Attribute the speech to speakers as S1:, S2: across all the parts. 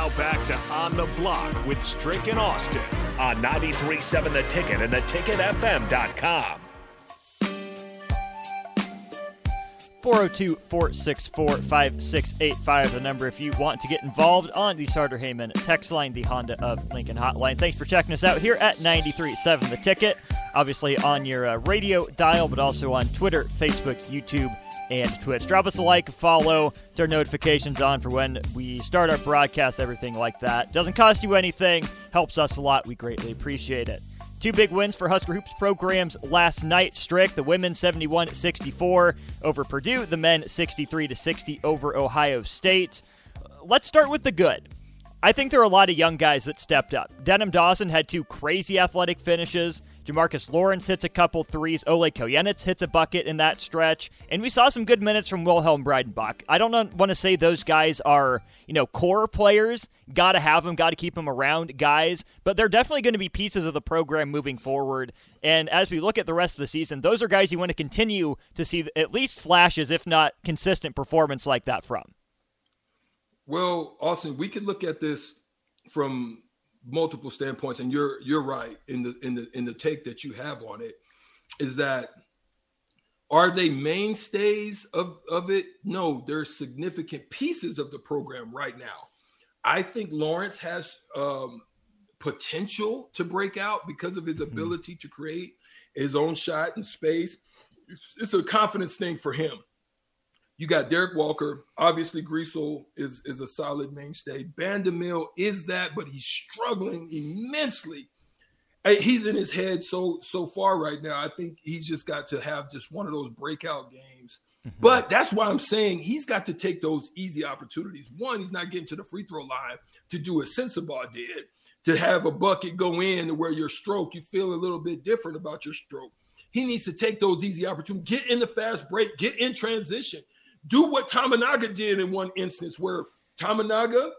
S1: Now back to On the Block with Strick and Austin on 93.7 The Ticket and theticketfm.com.
S2: 402 464 5685, the number if you want to get involved on the Sartor Hamann text line, the Honda of Lincoln hotline. Thanks for checking us out here at 93.7 The Ticket. Obviously on your uh, radio dial, but also on Twitter, Facebook, YouTube, and Twitch. Drop us a like, follow, turn notifications on for when we start our broadcast, everything like that. Doesn't cost you anything, helps us a lot. We greatly appreciate it. Two big wins for Husker Hoops programs last night. Strick, the women 71 64 over Purdue, the men 63 60 over Ohio State. Let's start with the good. I think there are a lot of young guys that stepped up. Denim Dawson had two crazy athletic finishes. Jamarques Lawrence hits a couple threes. Oleg Kojenets hits a bucket in that stretch. And we saw some good minutes from Wilhelm Breidenbach. I don't want to say those guys are, you know, core players. Got to have them, got to keep them around guys. But they're definitely going to be pieces of the program moving forward. And as we look at the rest of the season, those are guys you want to continue to see at least flashes, if not consistent performance like that from.
S3: Well, Austin, we could look at this from multiple standpoints, and you're you're right in the in the in the take that you have on it. Is that are they mainstays of of it? No, they're significant pieces of the program right now. I think Lawrence has um, potential to break out because of his mm-hmm. ability to create his own shot in space. It's, it's a confidence thing for him. You got Derrick Walker. Obviously, Griesel is, is a solid mainstay. Bandoumel is that, but he's struggling immensely. He's in his head so so far right now. I think he's just got to have just one of those breakout games. Mm-hmm. But that's why I'm saying he's got to take those easy opportunities. One, he's not getting to the free throw line to do as Sensabaugh did, to have a bucket go in to where your stroke, you feel a little bit different about your stroke. He needs to take those easy opportunities, get in the fast break, get in transition do what Tominaga did in one instance where Tominaga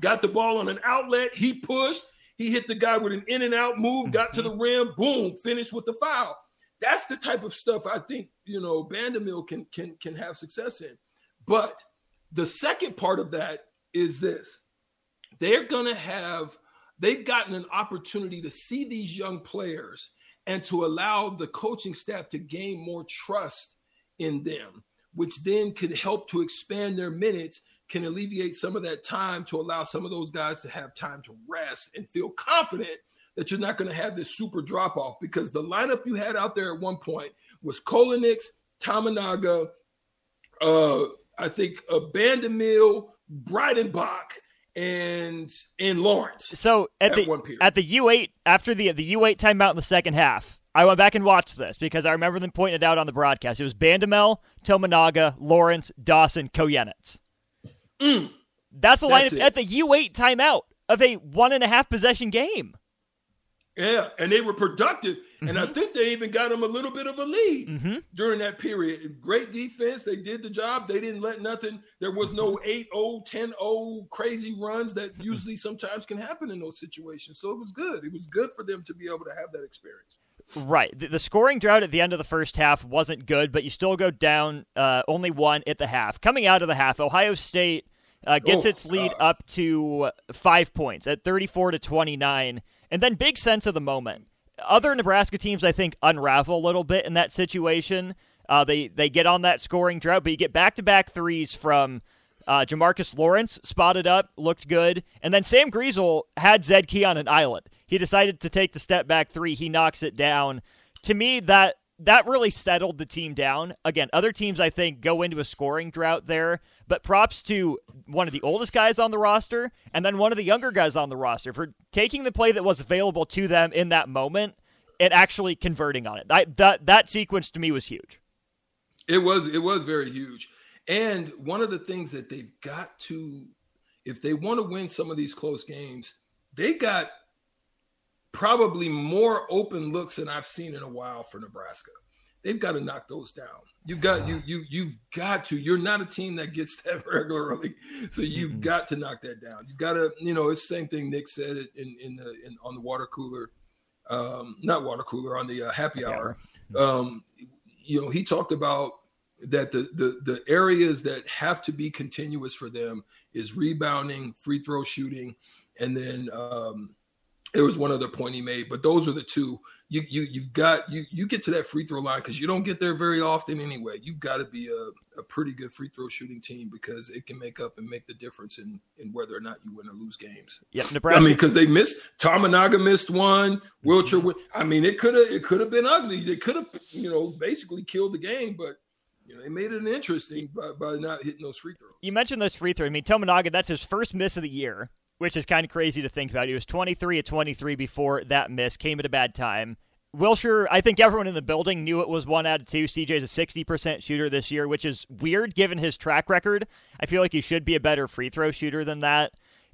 S3: got the ball on an outlet, he pushed, he hit the guy with an in and out move, got to the mm-hmm. rim, boom, finished with the foul. That's the type of stuff I think you know Bandoumel can can can have success in. But the second part of that is this: they're going to have they've gotten an opportunity to see these young players and to allow the coaching staff to gain more trust in them which then could help to expand their minutes, can alleviate some of that time to allow some of those guys to have time to rest and feel confident that you're not going to have this super drop off because the lineup you had out there at one point was Kojenets, Tominaga, uh, I think uh, Breidenbach, and and Lawrence.
S2: So at, at the at the U eight after the the U eight timeout in the second half, I went back and watched this because I remember them pointing it out on the broadcast. It was Bandoumel, Tominaga, Lawrence, Dawson, Kojenets.
S3: Mm.
S2: That's the lineup at the U8 timeout of a one and a half possession game.
S3: Yeah, and they were productive. Mm-hmm. And I mm-hmm. think they even got them a little bit of a lead
S2: mm-hmm.
S3: during that period. Great defense. They did the job. They didn't let nothing. There was no 8 0, 10 0 crazy runs that usually sometimes can happen in those situations. So it was good. It was good for them to be able to have that experience.
S2: Right. The, the, scoring drought at the end of the first half wasn't good, but you still go down uh, only one at the half. Coming out of the half, Ohio State uh, gets oh, its lead God. up to five points at 34 to 29, and then big sense of the moment. Other Nebraska teams, I think, unravel a little bit in that situation. Uh, they they get on that scoring drought, but you get back to back threes from uh, Jamarques Lawrence spotted up, looked good, and then Sam Griesel had Zed Key on an island. He decided to take the step back three. He knocks it down. To me, that that really settled the team down. Again, other teams I think go into a scoring drought there, but props to one of the oldest guys on the roster and then one of the younger guys on the roster for taking the play that was available to them in that moment and actually converting on it. That that, that sequence to me was huge.
S3: It was it was very huge. And one of the things that they've got to if they want to win some of these close games, they got probably more open looks than I've seen in a while for Nebraska. They've got to knock those down. You've got you you you've got to. You're not a team that gets that regularly, so you've mm-hmm. got to knock that down. You've got to. You know, it's the same thing Nick said in in the in, on the water cooler, um, not water cooler on the uh, happy hour. Um, you know, he talked about that the, the the areas that have to be continuous for them is rebounding, free throw shooting, and then um, there was one other point he made, but those are the two. You you you've got you you get to that free throw line because you don't get there very often anyway. You've got to be a, a pretty good free throw shooting team because it can make up and make the difference in in whether or not you win or lose games.
S2: Yeah, Nebraska.
S3: I mean, because they missed Tominaga missed one, Wilcher. I mean, it could have it could have been ugly. They could have you know basically killed the game, but you know, they made it interesting by, by not hitting those free throws.
S2: You mentioned those free throws. I mean, Tominaga, that's his first miss of the year, which is kind of crazy to think about. He was 23 at 23 before that miss, came at a bad time. Wilcher, I think everyone in the building knew it was one out of two. CJ's a 60% shooter this year, which is weird given his track record. I feel like he should be a better free throw shooter than that.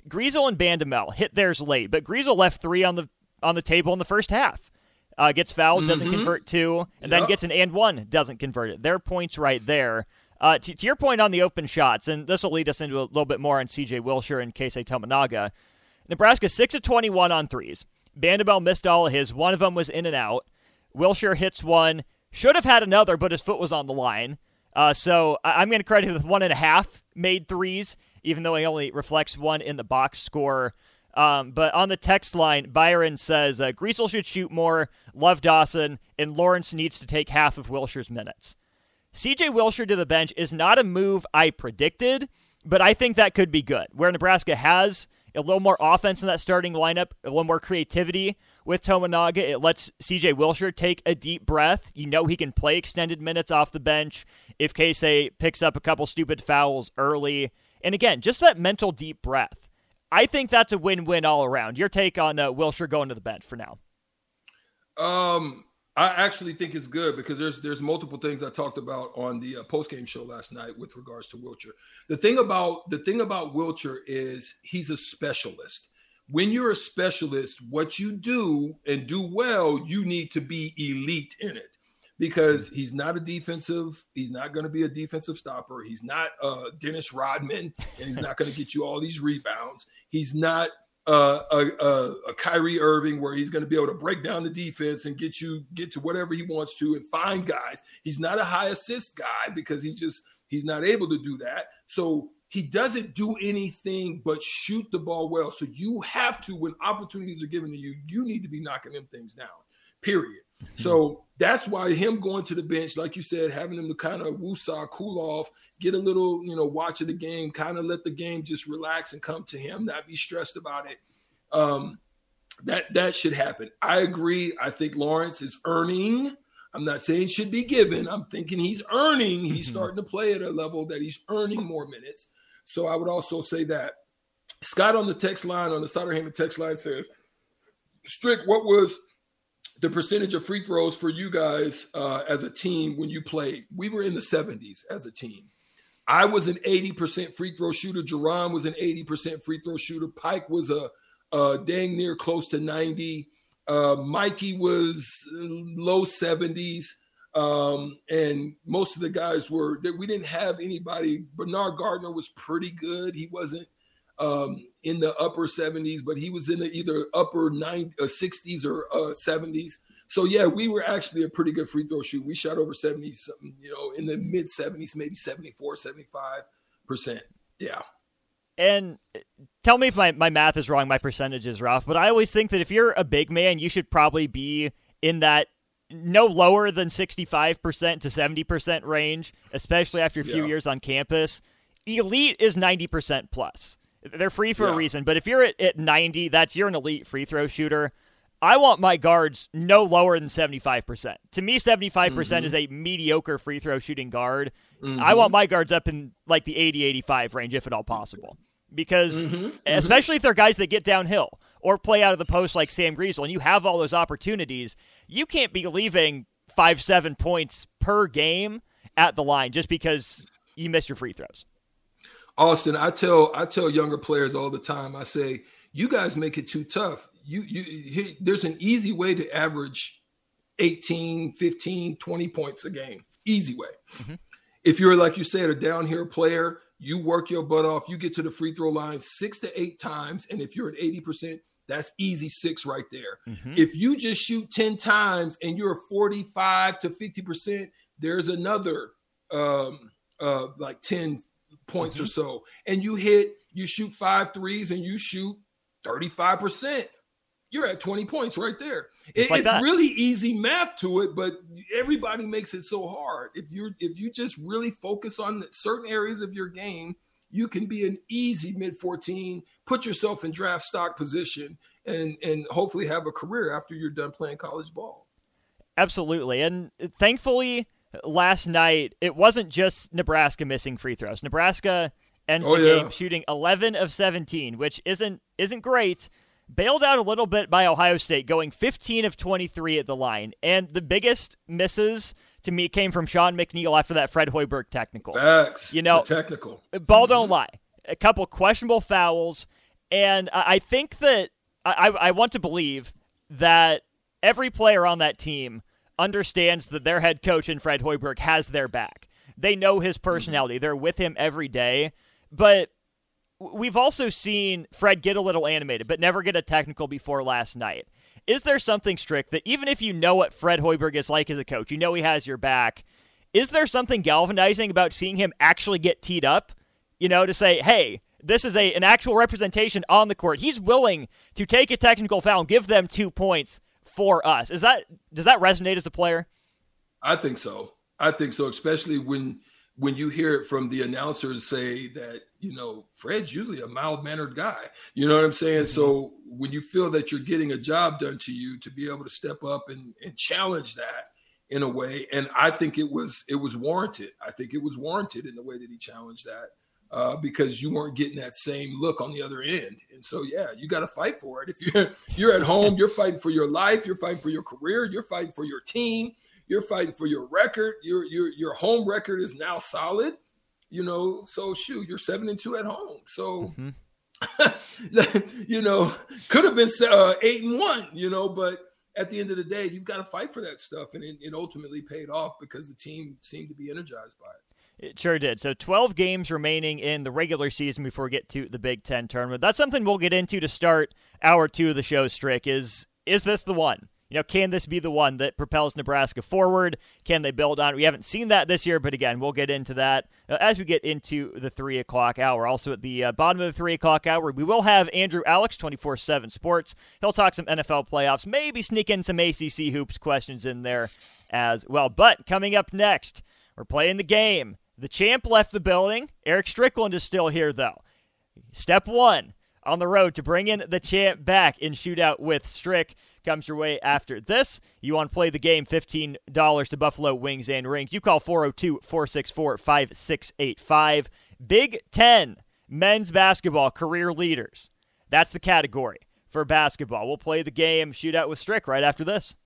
S2: Griesel and Bandoumel hit theirs late, but Griesel left three on the on the table in the first half uh, gets fouled, doesn't mm-hmm. convert two, and yep. then gets an and one, doesn't convert it. Their points right there. Uh, to, to, your point on the open shots, and this will lead us into a little bit more on CJ Wilcher and Keisei Tominaga. Nebraska 6 of 21 on threes. Bandoumel missed all of his. One of them was in and out. Wilcher hits one. Should have had another, but his foot was on the line. Uh, so I- am going to credit him with one and a half made threes, even though he only reflects one in the box score. Um, but on the text line, Byron says uh, Griesel should shoot more, love Dawson, and Lawrence needs to take half of Wilcher's minutes. CJ Wilcher to the bench is not a move I predicted, but I think that could be good. Where Nebraska has a little more offense in that starting lineup, a little more creativity with Tominaga, it lets CJ Wilcher take a deep breath. You know he can play extended minutes off the bench if Keisei picks up a couple stupid fouls early. And again, just that mental deep breath. I think that's a win-win all around. Your take on uh, Wilcher going to the bench for now?
S3: Um, I actually think it's good because there's there's multiple things I talked about on the uh, post game show last night with regards to Wilcher. The thing about the thing about Wilcher is he's a specialist. When you're a specialist, what you do and do well, you need to be elite in it because he's not a defensive. He's not going to be a defensive stopper. He's not uh, Dennis Rodman, and he's not going to get you all these rebounds. He's not a, a, a Kyrie Irving where he's going to be able to break down the defense and get you get to whatever he wants to and find guys. He's not a high assist guy because he's just he's not able to do that. So he doesn't do anything but shoot the ball well. So you have to, when opportunities are given to you, you need to be knocking them things down. Period. So that's why him going to the bench, like you said, having him to kind of woosah, cool off, get a little, you know, watch of the game, kind of let the game just relax and come to him, not be stressed about it. Um, that that should happen. I agree. I think Lawrence is earning. I'm not saying should be given. I'm thinking he's earning. He's mm-hmm. starting to play at a level that he's earning more minutes. So I would also say that. Scott on the text line on the Sartor Hamann text line says, "Strick, what was the percentage of free throws for you guys uh, as a team when you played. We were in the 70s as a team. I was an 80% free throw shooter. Jerron was an 80% free throw shooter. Pike was a, a dang near close to 90. Uh, Mikey was low 70s. Um, and most of the guys were that we didn't have anybody. Bernard Gardner was pretty good. He wasn't um, in the upper 70s, but he was in the either upper 90, uh, 60s or uh, 70s. So yeah, we were actually a pretty good free throw shoot. We shot over 70 something, you know, in the mid 70s, maybe 74, 75%. Yeah.
S2: And uh, tell me if my, my math is wrong, my percentage is rough, but I always think that if you're a big man, you should probably be in that no lower than 65% to 70% range, especially after a few yeah. years on campus. Elite is 90% plus. They're free for yeah. a reason, but if you're at, at 90, that's you're an elite free throw shooter. I want my guards no lower than 75%. To me, 75% mm hmm is a mediocre free throw shooting guard. Mm-hmm. I want my guards up in like the 80 85 range, if at all possible. Because, mm-hmm. mm-hmm. especially if they're guys that get downhill or play out of the post like Sam Griesel, and you have all those opportunities, you can't be leaving five, seven points per game at the line just because you miss your free throws.
S3: Austin, I tell I tell younger players all the time. I say, you guys make it too tough. You you there's an easy way to average 18, 15, 20 points a game. Easy way. Mm-hmm. If you're like you said a down here player, you work your butt off, you get to the free throw line 6 to 8 times and if you're at 80%, that's easy 6 right there. Mm-hmm. If you just shoot 10 times and you're 45 to 50%, there's another um, uh, like 10 points mm-hmm. or so, and you hit, you shoot five threes and you shoot 35%, you're at 20 points right there. It, like it's really easy math to it, but everybody makes it so hard. If you're if you just really focus on certain areas of your game, you can be an easy mid 14, put yourself in draft stock position and and hopefully have a career after you're done playing college ball.
S2: Absolutely. And thankfully last night it wasn't just Nebraska missing free throws. Nebraska ends oh, the yeah. game shooting 11 of 17, which isn't isn't great. Bailed out a little bit by Ohio State, going 15 of 23 at the line, and the biggest misses to me came from Sean McNeil after that Fred Hoiberg technical.
S3: Facts. You know, the technical
S2: ball don't mm-hmm. lie. A couple questionable fouls, and I think that I, I want to believe that every player on that team understands that their head coach in Fred Hoiberg has their back. They know his mm-hmm. personality. They're with him every day. But we've also seen Fred get a little animated, but never get a technical before last night. Is there something strict that even if you know what Fred Hoiberg is like as a coach, you know he has your back, is there something galvanizing about seeing him actually get teed up? You know, to say, hey, this is a an actual representation on the court. He's willing to take a technical foul and give them two points for us. Is that does that resonate as a player?
S3: I think so. I think so, especially when when you hear it from the announcers say that you know Fred's usually a mild mannered guy. You know what I'm saying? Mm-hmm. So when you feel that you're getting a job done to you, to be able to step up and, and challenge that in a way, and I think it was it was warranted. I think it was warranted in the way that he challenged that uh, because you weren't getting that same look on the other end. And so, yeah, you got to fight for it. If you're you're at home, you're fighting for your life, you're fighting for your career, you're fighting for your team, you're fighting for your record. Your your your home record is now solid. You know, so shoot, you're seven and two at home. So. Mm-hmm. you know, could have been uh, eight and one, you know, but at the end of the day, you've got to fight for that stuff. And it, it ultimately paid off because the team seemed to be energized by it.
S2: It sure did. So 12 games remaining in the regular season before we get to the Big Ten tournament. That's something we'll get into to start hour two of the show, Strick. Is is this the one? You know, can this be the one that propels Nebraska forward? Can they build on it? We haven't seen that this year, but again, we'll get into that uh, as we get into the three o'clock hour. Also, at the uh, bottom of the three o'clock hour, we will have Andrew Alex, 24 7 Sports. He'll talk some NFL playoffs, maybe sneak in some ACC hoops questions in there as well. But coming up next, we're playing the game. The champ left the building. Erick Strickland is still here, though. Step one on the road to bring in the champ back in shootout with Strick comes your way after this. You want to play the game, $15 to Buffalo Wings and Rings. You call 402 464 5685. Big Ten men's basketball career leaders. That's the category for basketball. We'll play the game, shootout with Strick right after this.